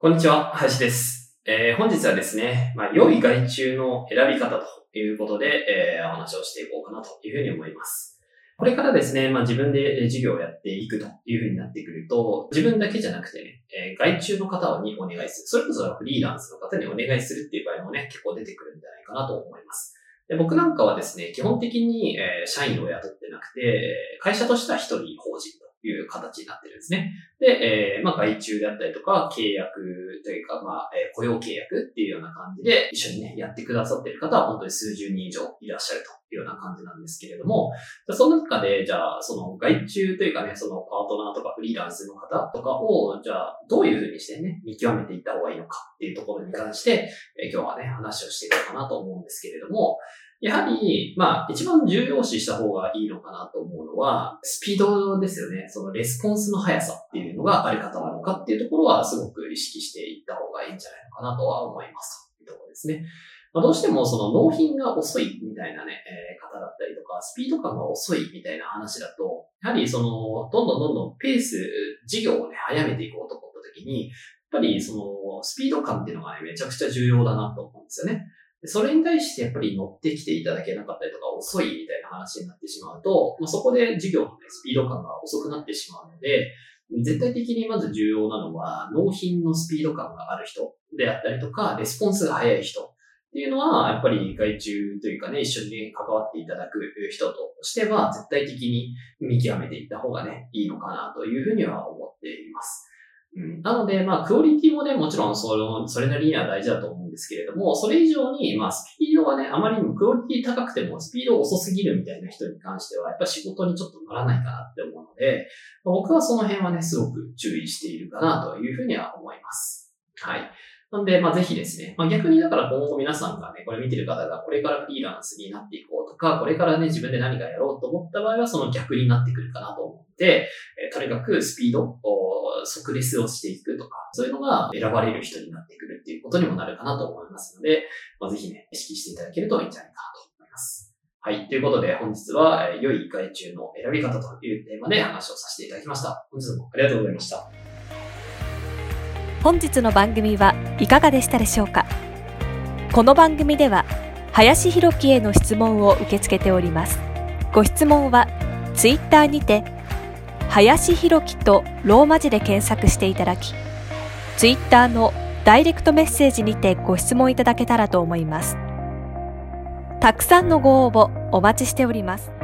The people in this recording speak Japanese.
こんにちは林です、えー本日はですね、まあ、良い外注の選び方ということで、えーお話をしていこうかなというふうに思いますこれからですね、まあ自分でえー事業をやっていくというふうになってくると、自分だけじゃなくてね、えー外注の方にお願いする。それこそフリーランスの方にお願いするっていう場合もね、結構出てくるんじゃないかなと思います。で僕なんかはですね、基本的に、え社員を雇ってなくて、会社としては一人法人という形になってるんですね。で、えーまあ外注であったりとか、契約というか、まあ、えー雇用契約っていうような感じで一緒にね、やってくださってる方は本当に数十人以上いらっしゃるというような感じなんですけれども、その中で、じゃあ、その外注というかね、そのパートナーとかフリーランスの方とかを、じゃあ、どういうふうにしてね、見極めていった方がいいのかっていうところに関して、えー今日はね、話をしていこうかなと思うんですけれども、やはり、まあ、一番重要視した方がいいのかなと思うのは、スピードですよね。そのレスポンスの速さっていうのがある方なのかっていうところは、すごく意識していった方がいいんじゃないのかなとは思います。というところですね。まあ、どうしてもその納品が遅いみたいなね、えー方だったりとか、スピード感が遅いみたいな話だと、やはりその、どんどんどんどんペース、事業をね、早めていこうと思った時に、やっぱりその、スピード感っていうのがね、めちゃくちゃ重要だなと思うんですよね。それに対してやっぱり乗ってきていただけなかったりとか遅いみたいな話になってしまうと、まあ、そこで事業の、ね、スピード感が遅くなってしまうので、絶対的にまず重要なのは、納品のスピード感がある人であったりとか、レスポンスが早い人っていうのは、やっぱり外注というかね、一緒に、関わっていただく人としては、絶対的に見極めていった方がね、いいのかなというふうには思っています。うん、なので、まあ、クオリティもね、もちろんその、それなりには大事だと思うんですけれども、それ以上に、まあ、スピードがね、あまりにもクオリティ高くても、スピード遅すぎるみたいな人に関しては、やっぱ仕事にちょっと乗らないかなって思うので、僕はその辺はね、すごく注意しているかなというふうには思います。はい。なんで、まあ、ぜひですね、まあ、逆にだから今後皆さんがね、これ見てる方がこれからフリーランスになっていこうとか、これからね、自分で何かやろうと思った場合は、その逆になってくるかなと思って、えとにかくスピード、お即レスをしていくとか、そういうのが選ばれる人になってくるっていうことにもなるかなと思いますので、まあ、ぜひね、意識していただけるといいんじゃないかなと思います。はい。ということで、本日は、えー良い外注の選び方というテーマで話をさせていただきました。本日もありがとうございました。本日の番組はいかがでしたでしょうか？この番組では林博樹への質問を受け付けておりますご質問はツイッターにて林博樹とローマ字で検索していただきツイッターのダイレクトメッセージにてご質問いただけたらと思います。たくさんのご応募お待ちしております。